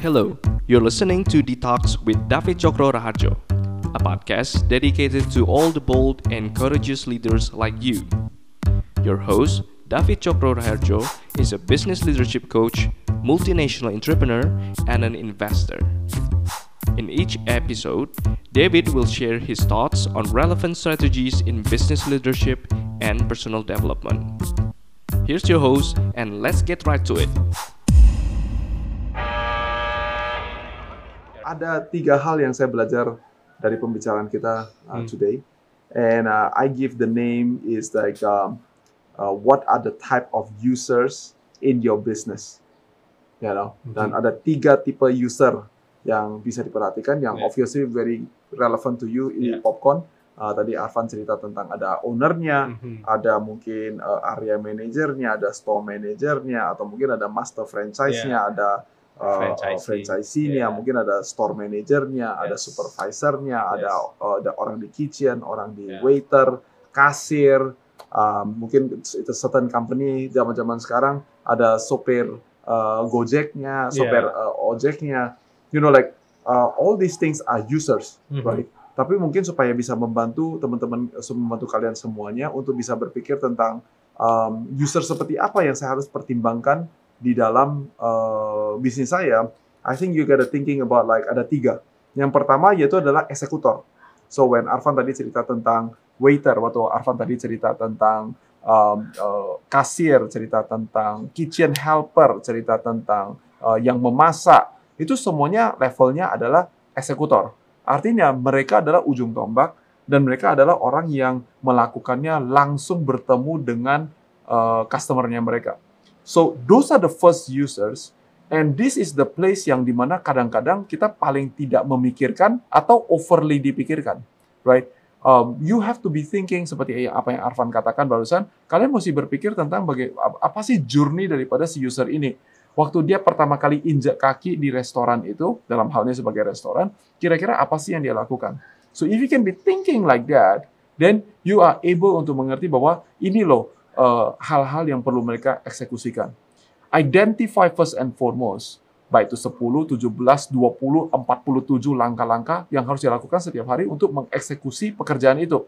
Hello, you're listening to Detox with David Chokro Raharjo, a podcast dedicated to all the bold and courageous leaders like you. Your host, David Chokro Raharjo, is a business leadership coach, multinational entrepreneur, and an investor. In each episode, David will share his thoughts on relevant strategies in business leadership and personal development. Here's your host, and let's get right to it. Ada tiga hal yang saya belajar dari pembicaraan kita uh, today, and uh, I give the name is like um, uh, what are the type of users in your business, you know, dan ada tiga tipe user yang bisa diperhatikan, yang Yeah. obviously very relevant to you in Yeah. popcorn. Uh, tadi Arfan cerita tentang ada ownernya, Mhm. ada mungkin uh, area manajernya, ada store manajernya, atau mungkin ada master franchise-nya, ada uh, Franchisee. franchisee-nya, Yeah. mungkin ada store manajernya, ada Yes. supervisor-nya, ada Yes. uh, ada orang di kitchen, orang di Yeah. waiter, kasir, um, mungkin itu certain company zaman-zaman sekarang ada sopir uh, Gojeknya, sopir Yeah. uh, ojeknya, you know like uh, all these things are users, Mhm. right? Tapi mungkin supaya bisa membantu teman-teman, eh, membantu kalian semuanya untuk bisa berpikir tentang um, user seperti apa yang saya harus pertimbangkan di dalam uh, bisnis saya. I think you gotta thinking about like ada tiga. Yang pertama yaitu adalah eksekutor. So when Arfan tadi cerita tentang waiter, waktu Arfan tadi cerita tentang um, uh, kasir, cerita tentang kitchen helper, cerita tentang uh, yang memasak, itu semuanya levelnya adalah eksekutor. Artinya mereka adalah ujung tombak dan mereka adalah orang yang melakukannya langsung bertemu dengan uh, customer-nya mereka. So those are the first users and this is the place yang di mana kadang-kadang kita paling tidak memikirkan atau overly dipikirkan, right? Um, you have to be thinking seperti apa yang Arfan katakan barusan. Kalian mesti berpikir tentang baga- apa sih journey daripada si user ini. Waktu dia pertama kali injak kaki di restoran itu, dalam halnya sebagai restoran, kira-kira apa sih yang dia lakukan? So if you can be thinking like that, then you are able untuk mengerti bahwa ini loh uh, hal-hal yang perlu mereka eksekusikan. Identify first and foremost, baik itu 10, 17, 20, 47 langkah-langkah yang harus dilakukan setiap hari untuk mengeksekusi pekerjaan itu.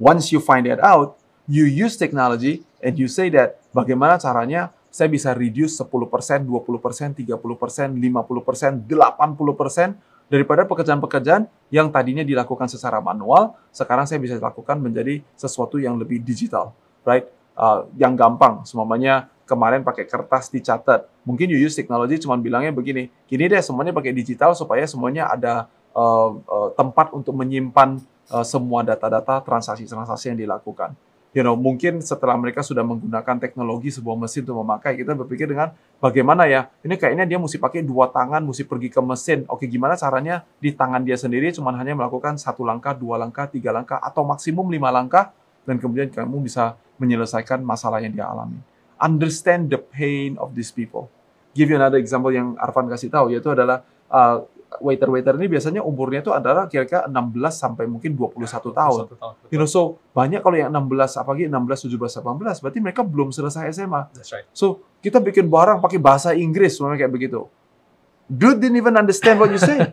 Once you find that out, you use technology and you say that bagaimana caranya saya bisa reduce 10%, 20%, 30%, 50%, 80% daripada pekerjaan-pekerjaan yang tadinya dilakukan secara manual, sekarang saya bisa lakukan menjadi sesuatu yang lebih digital, right? Uh, yang gampang, semuanya kemarin pakai kertas dicatat. Mungkin you use technology cuman bilangnya begini, gini deh semuanya pakai digital supaya semuanya ada uh, uh, tempat untuk menyimpan uh, semua data-data transaksi-transaksi yang dilakukan. You know, mungkin setelah mereka sudah menggunakan teknologi sebuah mesin untuk memakai, kita berpikir dengan bagaimana ya, ini kayaknya dia mesti pakai dua tangan, mesti pergi ke mesin. Oke, gimana caranya di tangan dia sendiri cuman hanya melakukan satu langkah, dua langkah, tiga langkah, atau maksimum lima langkah, dan kemudian kamu bisa menyelesaikan masalah yang dia alami. Understand the pain of these people. Give you another example yang Arfan kasih tahu, yaitu adalah uh, waiter-waiter ini biasanya umurnya itu adalah kira-kira 16 sampai mungkin 21 tahun. You know, so banyak kalau yang 16, apalagi 16, 17, 18, berarti mereka belum selesai SMA. That's right. So, kita bikin barang pakai bahasa Inggris, semuanya kayak begitu. Dude didn't even understand what you say.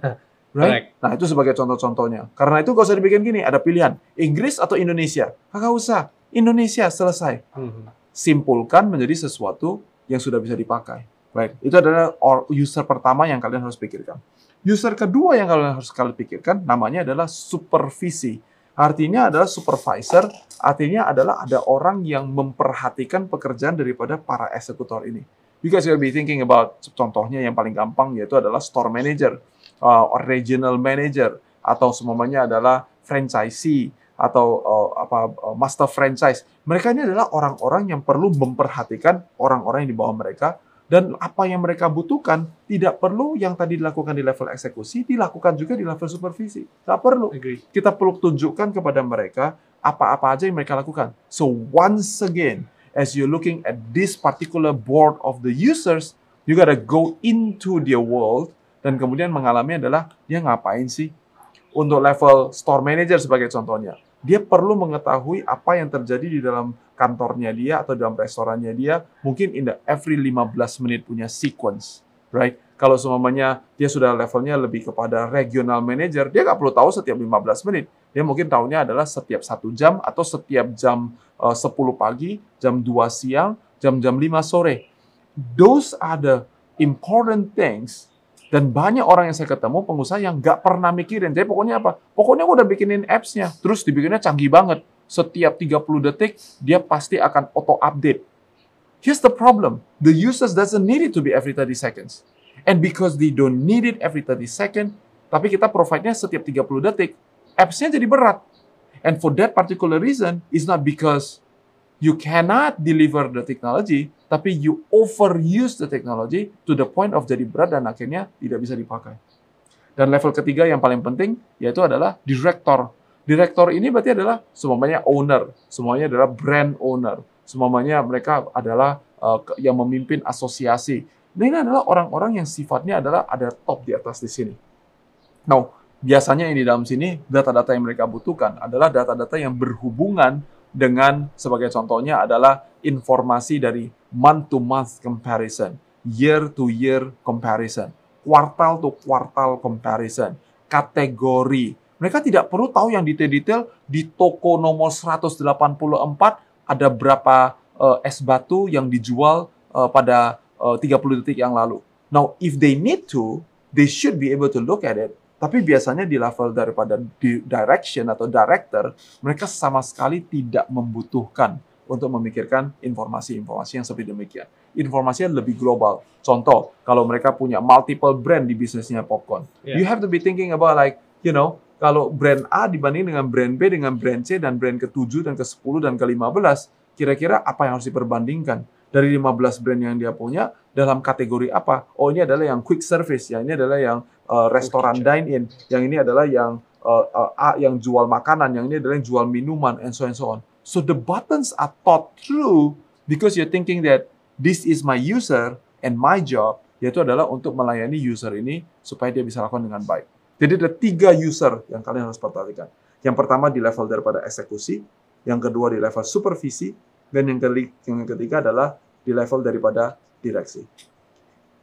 Right? Correct. Nah, itu sebagai contoh-contohnya. Karena itu gak usah dibikin gini, ada pilihan. Inggris atau Indonesia? Kagak usah. Indonesia, selesai. Mhm. Simpulkan menjadi sesuatu yang sudah bisa dipakai. Right? Itu adalah user pertama yang kalian harus pikirkan. User kedua yang kalian harus kalian pikirkan namanya adalah supervisi. Artinya adalah supervisor, artinya adalah ada orang yang memperhatikan pekerjaan daripada para eksekutor ini. You guys will be thinking about contohnya yang paling gampang yaitu adalah store manager, uh, regional manager, atau semuanya adalah franchisee atau uh, apa uh, master franchise. Mereka ini adalah orang-orang yang perlu memperhatikan orang-orang yang di bawah mereka dan apa yang mereka butuhkan tidak perlu yang tadi dilakukan di level eksekusi dilakukan juga di level supervisi. Tidak perlu. Agree. Kita perlu tunjukkan kepada mereka apa-apa aja yang mereka lakukan. So once again, as you're looking at this particular board of the users, you gotta go into their world dan kemudian mengalami adalah dia ngapain sih? Untuk level store manager sebagai contohnya, dia perlu mengetahui apa yang terjadi di dalam kantornya dia atau dalam restorannya dia, mungkin in the every 15 menit punya sequence, right? Kalau semuanya dia sudah levelnya lebih kepada regional manager, dia nggak perlu tahu setiap 15 menit. Dia mungkin tahunya adalah setiap satu jam atau setiap jam uh, 10 pagi, jam 2 siang, jam-jam 5 sore. Those are the important things dan banyak orang yang saya ketemu, pengusaha yang nggak pernah mikirin. Jadi pokoknya apa? Pokoknya udah bikinin apps-nya. Terus dibikinnya canggih banget. Setiap 30 detik, dia pasti akan auto-update. Here's the problem. The users doesn't need it to be every 30 seconds. And because they don't need it every 30 seconds, tapi kita provide-nya setiap 30 detik, apps-nya jadi berat. And for that particular reason, it's not because you cannot deliver the technology, tapi you overuse the technology to the point of jadi berat dan akhirnya tidak bisa dipakai. Dan level ketiga yang paling penting yaitu adalah director. Director ini berarti adalah semuanya owner, semuanya adalah brand owner, semuanya mereka adalah uh, yang memimpin asosiasi. Dan ini adalah orang-orang yang sifatnya adalah ada top di atas di sini. Now, biasanya ini dalam sini data-data yang mereka butuhkan adalah data-data yang berhubungan dengan sebagai contohnya adalah informasi dari month to month comparison, year to year comparison, kuartal to kuartal comparison, kategori. Mereka tidak perlu tahu yang detail-detail di toko nomor 184 ada berapa uh, es batu yang dijual uh, pada uh, 30 detik yang lalu. Now, if they need to, they should be able to look at it. Tapi biasanya di level daripada direction atau director, mereka sama sekali tidak membutuhkan untuk memikirkan informasi-informasi yang seperti demikian. Informasinya lebih global. Contoh, kalau mereka punya multiple brand di bisnisnya popcorn, yeah. you have to be thinking about like, you know, kalau brand A dibanding dengan brand B, dengan brand C, dan brand ke-7, dan ke-10, dan ke-15, kira-kira apa yang harus diperbandingkan? Dari 15 brand yang dia punya, dalam kategori apa? Oh, ini adalah yang quick service, yang ini adalah yang uh, restoran dine-in, yang ini adalah yang uh, uh, A yang jual makanan, yang ini adalah yang jual minuman, and so and so on. So the buttons are thought through because you're thinking that this is my user and my job, yaitu adalah untuk melayani user ini supaya dia bisa lakukan dengan baik. Jadi ada tiga user yang kalian harus perhatikan. Yang pertama di level daripada eksekusi, yang kedua di level supervisi, dan yang ketiga adalah di level daripada direksi.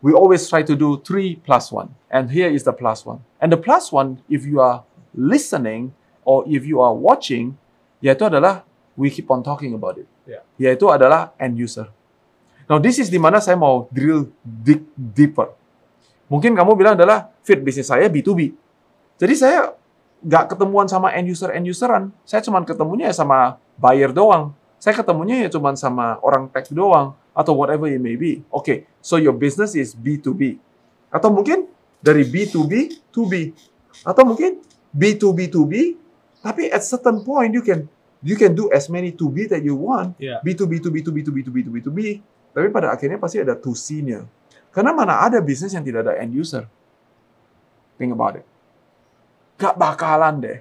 We always try to do three plus one, and here is the plus one. And the plus one, if you are listening or if you are watching, yaitu adalah we keep on talking about it. Yeah. Yaitu adalah end user. Now this is di mana saya mau drill deep, deeper. Mungkin kamu bilang adalah fit bisnis saya B2B. Jadi saya nggak ketemuan sama end user end useran. Saya cuma ketemunya ya sama buyer doang. Saya ketemunya ya cuma sama orang tech doang atau whatever it may be. Oke, okay, so your business is B2B. Atau mungkin dari B2B to B. Atau mungkin B2B to B, tapi at certain point you can you can do as many to B that you want. Yeah. B2B, B2B, B2B, B2B, B2B, B2B. Tapi pada akhirnya pasti ada to C-nya. Karena mana ada bisnis yang tidak ada end user. Think about it. Gak bakalan deh.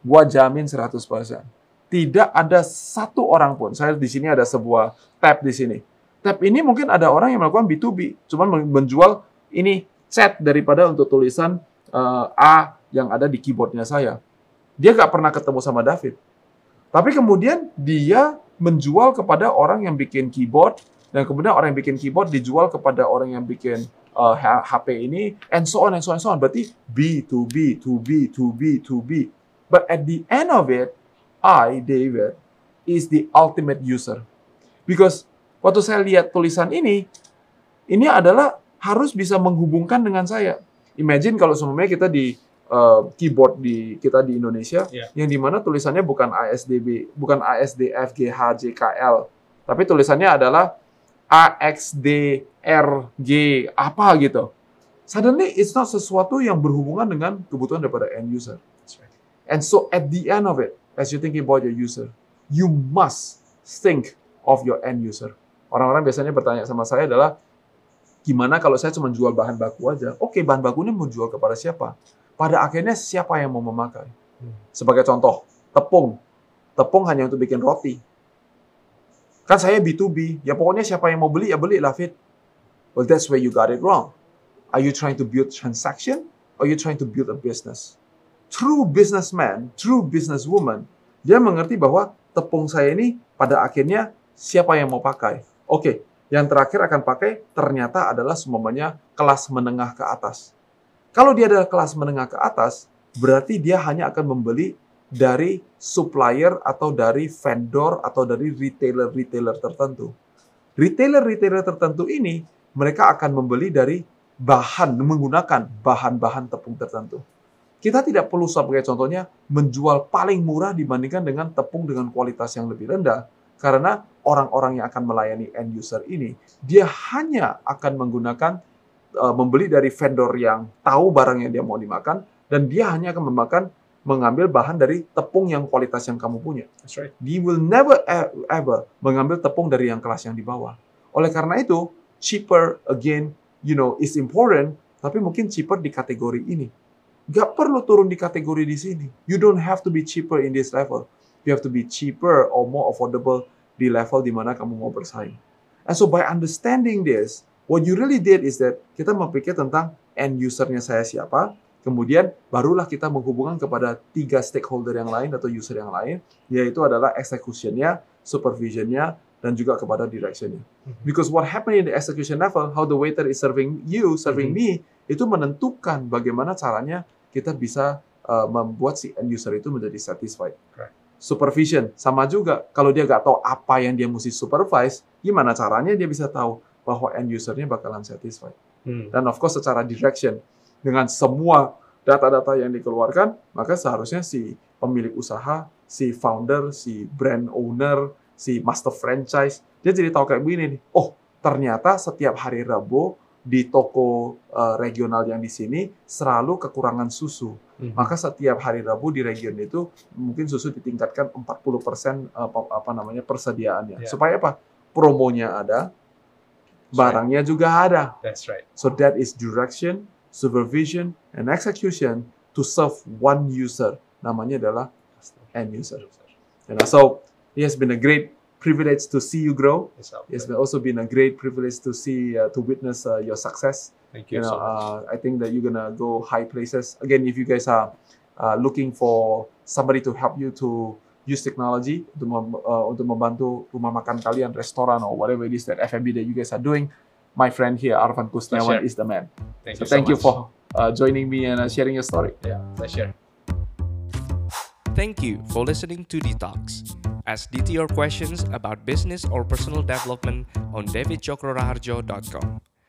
Gua jamin 100%. Tidak ada satu orang pun. Saya di sini ada sebuah tab di sini. Tab ini mungkin ada orang yang melakukan B2B. Cuman menjual ini chat daripada untuk tulisan uh, A yang ada di keyboardnya saya. Dia gak pernah ketemu sama David tapi kemudian dia menjual kepada orang yang bikin keyboard dan kemudian orang yang bikin keyboard dijual kepada orang yang bikin uh, HP ini and so on and so on and so on. Berarti B to B to B to B to B. But at the end of it, I David is the ultimate user. Because waktu saya lihat tulisan ini, ini adalah harus bisa menghubungkan dengan saya. Imagine kalau semuanya kita di uh, keyboard di kita di Indonesia yeah. yang di mana tulisannya bukan ASDB, bukan ASDFGHJKL, tapi tulisannya adalah AXDRG apa gitu. Suddenly it's not sesuatu yang berhubungan dengan kebutuhan daripada end user. And so at the end of it, as you thinking about your user, you must think of your end user. Orang-orang biasanya bertanya sama saya adalah, gimana kalau saya cuma jual bahan baku aja? Oke, okay, bahan bakunya mau jual kepada siapa? pada akhirnya siapa yang mau memakai? Sebagai contoh, tepung. Tepung hanya untuk bikin roti. Kan saya B2B, ya pokoknya siapa yang mau beli, ya beli lah, Fit. Well, that's where you got it wrong. Are you trying to build transaction or are you trying to build a business? True businessman, true businesswoman, dia mengerti bahwa tepung saya ini pada akhirnya siapa yang mau pakai. Oke, Yang terakhir akan pakai ternyata adalah semuanya kelas menengah ke atas. Kalau dia adalah kelas menengah ke atas, berarti dia hanya akan membeli dari supplier atau dari vendor atau dari retailer-retailer tertentu. Retailer-retailer tertentu ini mereka akan membeli dari bahan menggunakan bahan-bahan tepung tertentu. Kita tidak perlu sebagai contohnya menjual paling murah dibandingkan dengan tepung dengan kualitas yang lebih rendah karena orang-orang yang akan melayani end user ini dia hanya akan menggunakan uh, membeli dari vendor yang tahu barang yang dia mau dimakan dan dia hanya akan memakan mengambil bahan dari tepung yang kualitas yang kamu punya. That's right. He will never e- ever mengambil tepung dari yang kelas yang di bawah. Oleh karena itu, cheaper again, you know, is important, tapi mungkin cheaper di kategori ini. Gak perlu turun di kategori di sini. You don't have to be cheaper in this level. You have to be cheaper or more affordable di level di mana kamu mau bersaing. And so by understanding this, what you really did is that kita memikir tentang end usernya saya siapa, Kemudian barulah kita menghubungkan kepada tiga stakeholder yang lain atau user yang lain, yaitu adalah execution-nya, supervision-nya, dan juga kepada direction-nya. Because what happened in the execution level, how the waiter is serving you, serving me, itu menentukan bagaimana caranya kita bisa uh, membuat si end user itu menjadi satisfied. Correct. Supervision sama juga. Kalau dia nggak tahu apa yang dia mesti supervise, gimana caranya dia bisa tahu bahwa end usernya bakalan satisfied. Hmm. Dan of course secara direction dengan semua data-data yang dikeluarkan, maka seharusnya si pemilik usaha, si founder, si brand owner, si master franchise, dia jadi tahu kayak begini nih. Oh, ternyata setiap hari Rabu di toko uh, regional yang di sini selalu kekurangan susu. Mhm. Maka setiap hari Rabu di region itu mungkin susu ditingkatkan 40% apa, apa namanya persediaannya. Yeah. Supaya apa? Promonya ada, barangnya juga ada. That's right. So that is direction, supervision, and execution to serve one user. Namanya adalah end user. You know, so it has been a great privilege to see you grow. It's been also been a great privilege to see uh, to witness uh, your success. Thank You you know, so much. uh, I think that you're gonna go high places. Again, if you guys are uh, looking for somebody to help you to use technology untuk mem- uh, untuk membantu rumah makan kalian, restoran or whatever it is that F&B that you guys are doing, my friend here, Arvan Kusniawan, Pleasure. is the man. Thank So you thank so you much. for uh, joining me and uh, sharing your story. Yeah, pleasure. Thank you for listening to the talks. Ask DT your questions about business or personal development on davidchokroraharjo.com.